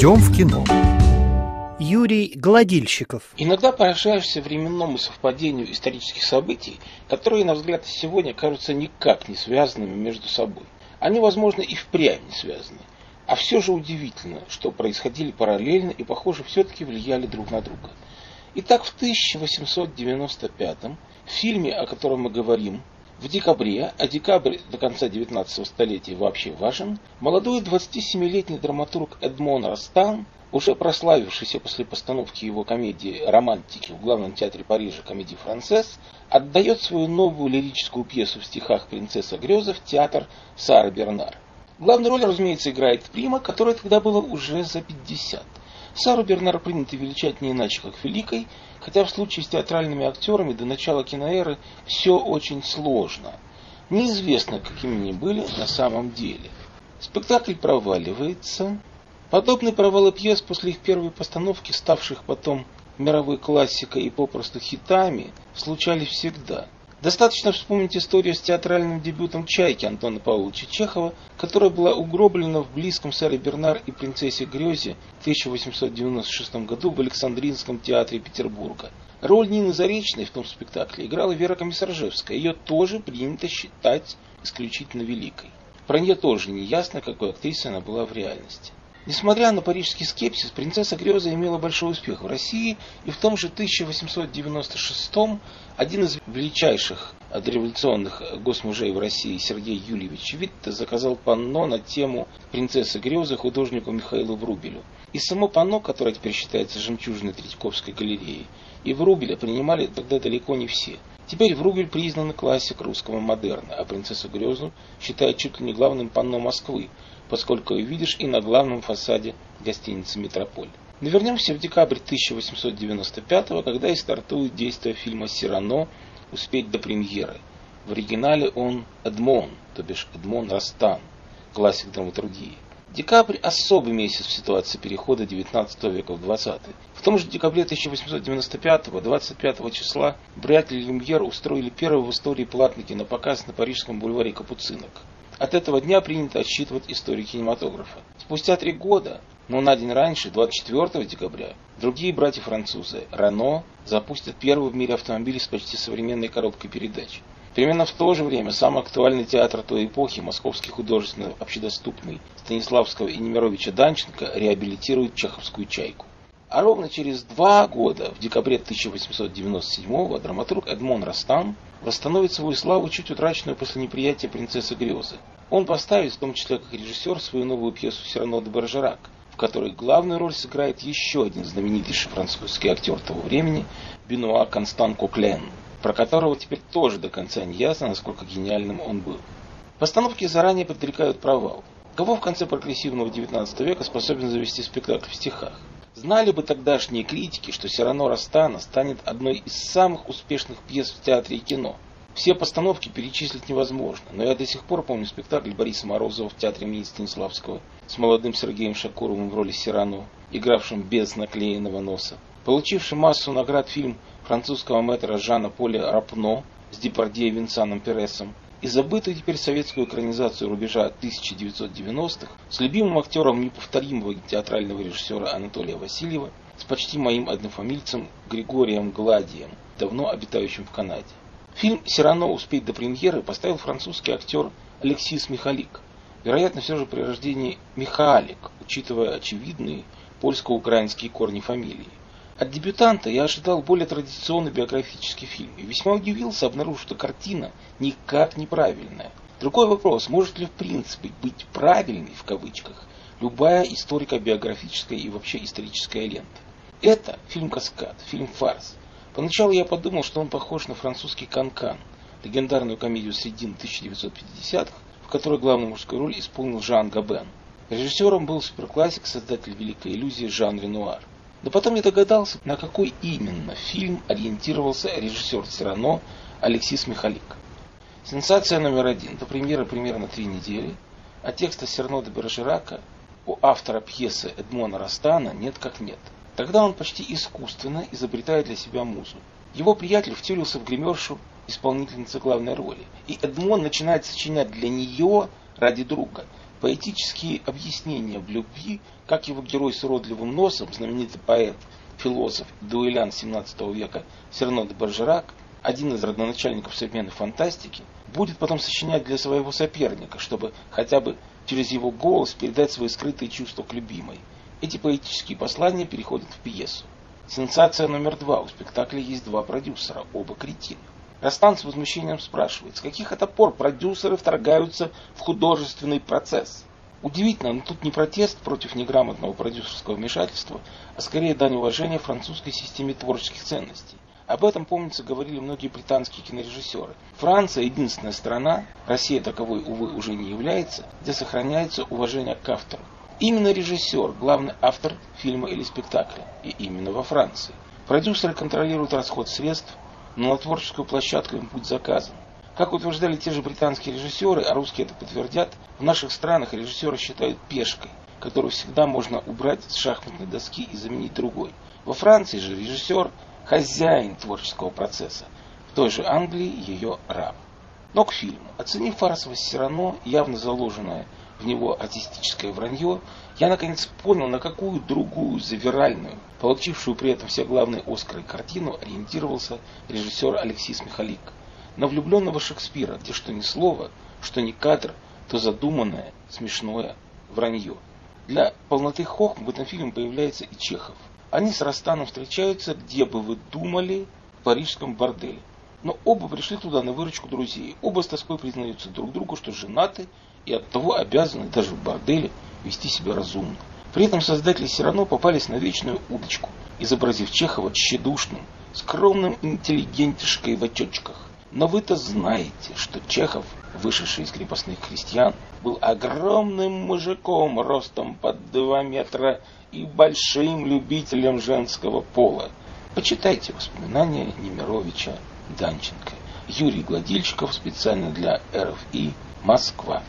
Идем в кино. Юрий Гладильщиков. Иногда поражаешься временному совпадению исторических событий, которые, на взгляд сегодня, кажутся никак не связанными между собой. Они, возможно, и впрямь не связаны. А все же удивительно, что происходили параллельно и, похоже, все-таки влияли друг на друга. Итак, в 1895 в фильме, о котором мы говорим, в декабре, а декабрь до конца 19 столетия вообще важен, молодой 27-летний драматург Эдмон Растан, уже прославившийся после постановки его комедии «Романтики» в главном театре Парижа комедии «Францесс», отдает свою новую лирическую пьесу в стихах «Принцесса Греза» в театр Сары Бернар. Главную роль, разумеется, играет Прима, которой тогда было уже за 50. Сару Бернар принято величать не иначе, как великой, хотя в случае с театральными актерами до начала киноэры все очень сложно. Неизвестно, какими они были на самом деле. Спектакль проваливается. Подобные провалы пьес после их первой постановки, ставших потом мировой классикой и попросту хитами, случались всегда – Достаточно вспомнить историю с театральным дебютом «Чайки» Антона Павловича Чехова, которая была угроблена в близком Саре Бернар и принцессе Грезе в 1896 году в Александринском театре Петербурга. Роль Нины Заречной в том спектакле играла Вера Комиссаржевская. Ее тоже принято считать исключительно великой. Про нее тоже не ясно, какой актрисой она была в реальности. Несмотря на парижский скепсис, принцесса Греза имела большой успех в России, и в том же 1896 один из величайших дореволюционных госмужей в России Сергей Юльевич Витте заказал панно на тему «Принцессы Грезы» художнику Михаилу Врубелю. И само панно, которое теперь считается жемчужиной Третьяковской галереи, и Врубеля принимали тогда далеко не все. Теперь Врубель признан классик русского модерна, а принцессу Грезу считают чуть ли не главным панно Москвы, поскольку ее видишь и на главном фасаде гостиницы «Метрополь». Но вернемся в декабрь 1895 когда и стартует действие фильма «Сирано. Успеть до премьеры». В оригинале он Эдмон, то бишь Эдмон Растан, классик драматургии. Декабрь – особый месяц в ситуации перехода XIX века в XX. В том же декабре 1895 25 числа Брят и Люмьер устроили первый в истории платный кинопоказ на парижском бульваре Капуцинок. От этого дня принято отсчитывать историю кинематографа. Спустя три года, но на день раньше, 24 декабря, другие братья-французы, Рено, запустят первый в мире автомобиль с почти современной коробкой передач. Примерно в то же время самый актуальный театр той эпохи, московский художественно общедоступный Станиславского и Немировича Данченко, реабилитирует чеховскую «Чайку». А ровно через два года, в декабре 1897-го, драматург Эдмон Растам восстановит свою славу, чуть утраченную после неприятия принцессы Грезы. Он поставит, в том числе как режиссер, свою новую пьесу «Сирано де Баржерак», в которой главную роль сыграет еще один знаменитейший французский актер того времени Бенуа Констан Коклен, про которого теперь тоже до конца не ясно, насколько гениальным он был. Постановки заранее предрекают провал. Кого в конце прогрессивного XIX века способен завести спектакль в стихах? Знали бы тогдашние критики, что Сирано Растана станет одной из самых успешных пьес в театре и кино. Все постановки перечислить невозможно, но я до сих пор помню спектакль Бориса Морозова в театре имени Станиславского с молодым Сергеем Шакуровым в роли Сирано, игравшим без наклеенного носа. Получивший массу наград фильм французского мэтра Жана Поля Рапно с Депардье и Винсаном Пересом, и забытую теперь советскую экранизацию рубежа 1990-х с любимым актером неповторимого театрального режиссера Анатолия Васильева, с почти моим однофамильцем Григорием Гладием, давно обитающим в Канаде. Фильм «Все успеть до премьеры» поставил французский актер Алексис Михалик. Вероятно, все же при рождении Михалик, учитывая очевидные польско-украинские корни фамилии. От дебютанта я ожидал более традиционный биографический фильм и весьма удивился, обнаружив, что картина никак неправильная. Другой вопрос, может ли в принципе быть правильной, в кавычках, любая историко-биографическая и вообще историческая лента. Это фильм «Каскад», фильм «Фарс». Поначалу я подумал, что он похож на французский «Канкан», легендарную комедию середины 1950-х, в которой главную мужскую роль исполнил Жан Габен. Режиссером был суперклассик, создатель великой иллюзии Жан Ренуар. Но потом я догадался, на какой именно фильм ориентировался режиссер Сирано Алексис Михалик. Сенсация номер один. До премьеры примерно три недели, а текста Серно де Бержерака у автора пьесы Эдмона Растана нет как нет. Тогда он почти искусственно изобретает для себя музу. Его приятель втюрился в гримершу исполнительницы главной роли. И Эдмон начинает сочинять для нее ради друга Поэтические объяснения в любви, как его герой с уродливым носом, знаменитый поэт, философ, дуэлянт 17 века Серно де Баржерак, один из родоначальников современной фантастики, будет потом сочинять для своего соперника, чтобы хотя бы через его голос передать свои скрытые чувства к любимой. Эти поэтические послания переходят в пьесу. Сенсация номер два. У спектакля есть два продюсера, оба кретины. Растан с возмущением спрашивает, с каких это пор продюсеры вторгаются в художественный процесс? Удивительно, но тут не протест против неграмотного продюсерского вмешательства, а скорее дань уважения французской системе творческих ценностей. Об этом, помнится, говорили многие британские кинорежиссеры. Франция единственная страна, Россия таковой, увы, уже не является, где сохраняется уважение к автору. Именно режиссер, главный автор фильма или спектакля, и именно во Франции. Продюсеры контролируют расход средств, но на творческую площадку им путь заказан. Как утверждали те же британские режиссеры, а русские это подтвердят, в наших странах режиссеры считают пешкой, которую всегда можно убрать с шахматной доски и заменить другой. Во Франции же режиссер – хозяин творческого процесса, в той же Англии ее раб. Но к фильму. Оценив фарсовость Сирано, явно заложенное в него артистическое вранье, я наконец понял, на какую другую завиральную, получившую при этом все главные Оскары картину, ориентировался режиссер Алексей Смехалик. На влюбленного Шекспира, где что ни слово, что ни кадр, то задуманное, смешное вранье. Для полноты хохм в этом фильме появляется и Чехов. Они с Растаном встречаются, где бы вы думали, в парижском борделе. Но оба пришли туда на выручку друзей. Оба с тоской признаются друг другу, что женаты и оттого обязаны даже в борделе вести себя разумно. При этом создатели все равно попались на вечную удочку, изобразив Чехова тщедушным, скромным интеллигентишкой в очочках. Но вы-то знаете, что Чехов, вышедший из крепостных крестьян, был огромным мужиком ростом под два метра и большим любителем женского пола. Почитайте воспоминания Немировича Данченко. Юрий Гладильщиков специально для РФИ Москва.